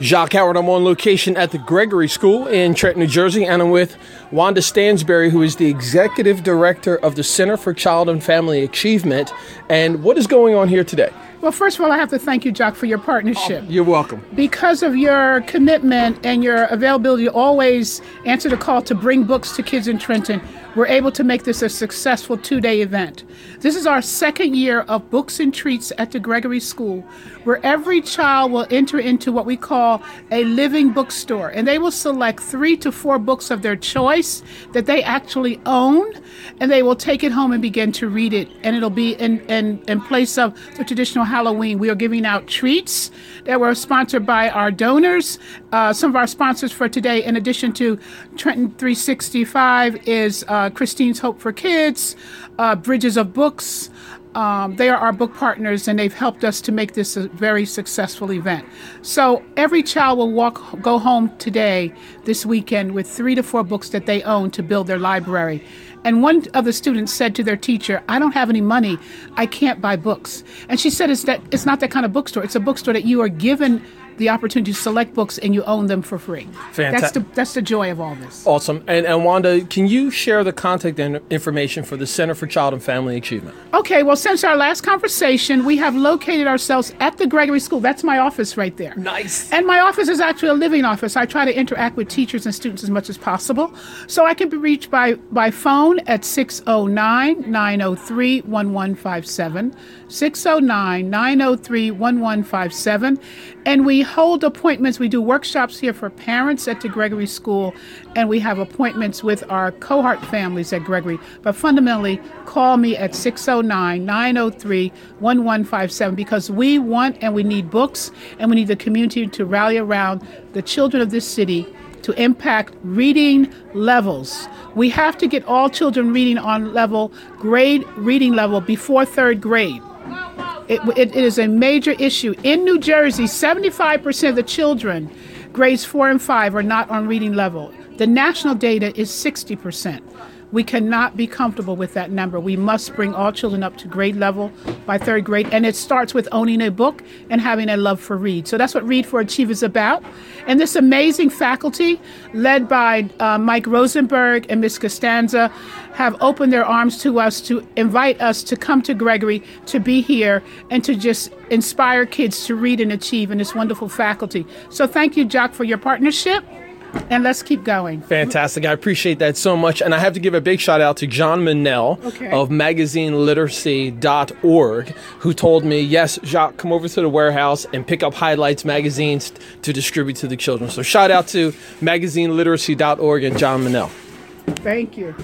Jacques Howard. I'm on location at the Gregory School in Trenton, New Jersey, and I'm with Wanda Stansbury, who is the executive director of the Center for Child and Family Achievement. And what is going on here today? Well, first of all, I have to thank you, Jock, for your partnership. Oh, you're welcome. Because of your commitment and your availability to always answer the call to bring books to kids in Trenton, we're able to make this a successful two day event. This is our second year of Books and Treats at the Gregory School, where every child will enter into what we call a living bookstore, and they will select three to four books of their choice that they actually own, and they will take it home and begin to read it, and it'll be in, in, in place of the traditional Halloween. We are giving out treats that were sponsored by our donors. Uh, some of our sponsors for today, in addition to Trenton 365, is uh, Christine's Hope for Kids, uh, Bridges of Books. Um, they are our book partners, and they've helped us to make this a very successful event. So every child will walk, go home today, this weekend, with three to four books that they own to build their library. And one of the students said to their teacher, "I don't have any money. I can't buy books." And she said, "It's that it's not that kind of bookstore. It's a bookstore that you are given the opportunity to select books and you own them for free. Fantastic. That's the that's the joy of all this. Awesome. And, and Wanda, can you share the contact information for the Center for Child and Family Achievement? Okay. Well, since our last conversation, we have located ourselves at the Gregory School. That's my office right there. Nice. And my office is actually a living office. I try to interact with teachers and students as much as possible. So I can be reached by, by phone at 609 903 1157. 609 903 1157. And we hold appointments. We do workshops here for parents at the Gregory School, and we have appointments with our cohort families at Gregory. But fundamentally, call me at 609 903 1157 because we want and we need books, and we need the community to rally around the children of this city to impact reading levels. We have to get all children reading on level, grade reading level before third grade. It, it, it is a major issue. In New Jersey, 75% of the children, grades four and five, are not on reading level. The national data is 60%. We cannot be comfortable with that number. We must bring all children up to grade level by third grade, and it starts with owning a book and having a love for read. So that's what Read for Achieve is about. And this amazing faculty, led by uh, Mike Rosenberg and Ms. Costanza, have opened their arms to us to invite us to come to Gregory, to be here, and to just inspire kids to read and achieve in this wonderful faculty. So thank you, Jock, for your partnership and let's keep going. Fantastic. I appreciate that so much. And I have to give a big shout out to John Minnell okay. of magazineliteracy.org, who told me, yes, Jacques, come over to the warehouse and pick up highlights magazines to distribute to the children. So shout out to magazineliteracy.org and John Minnell. Thank you.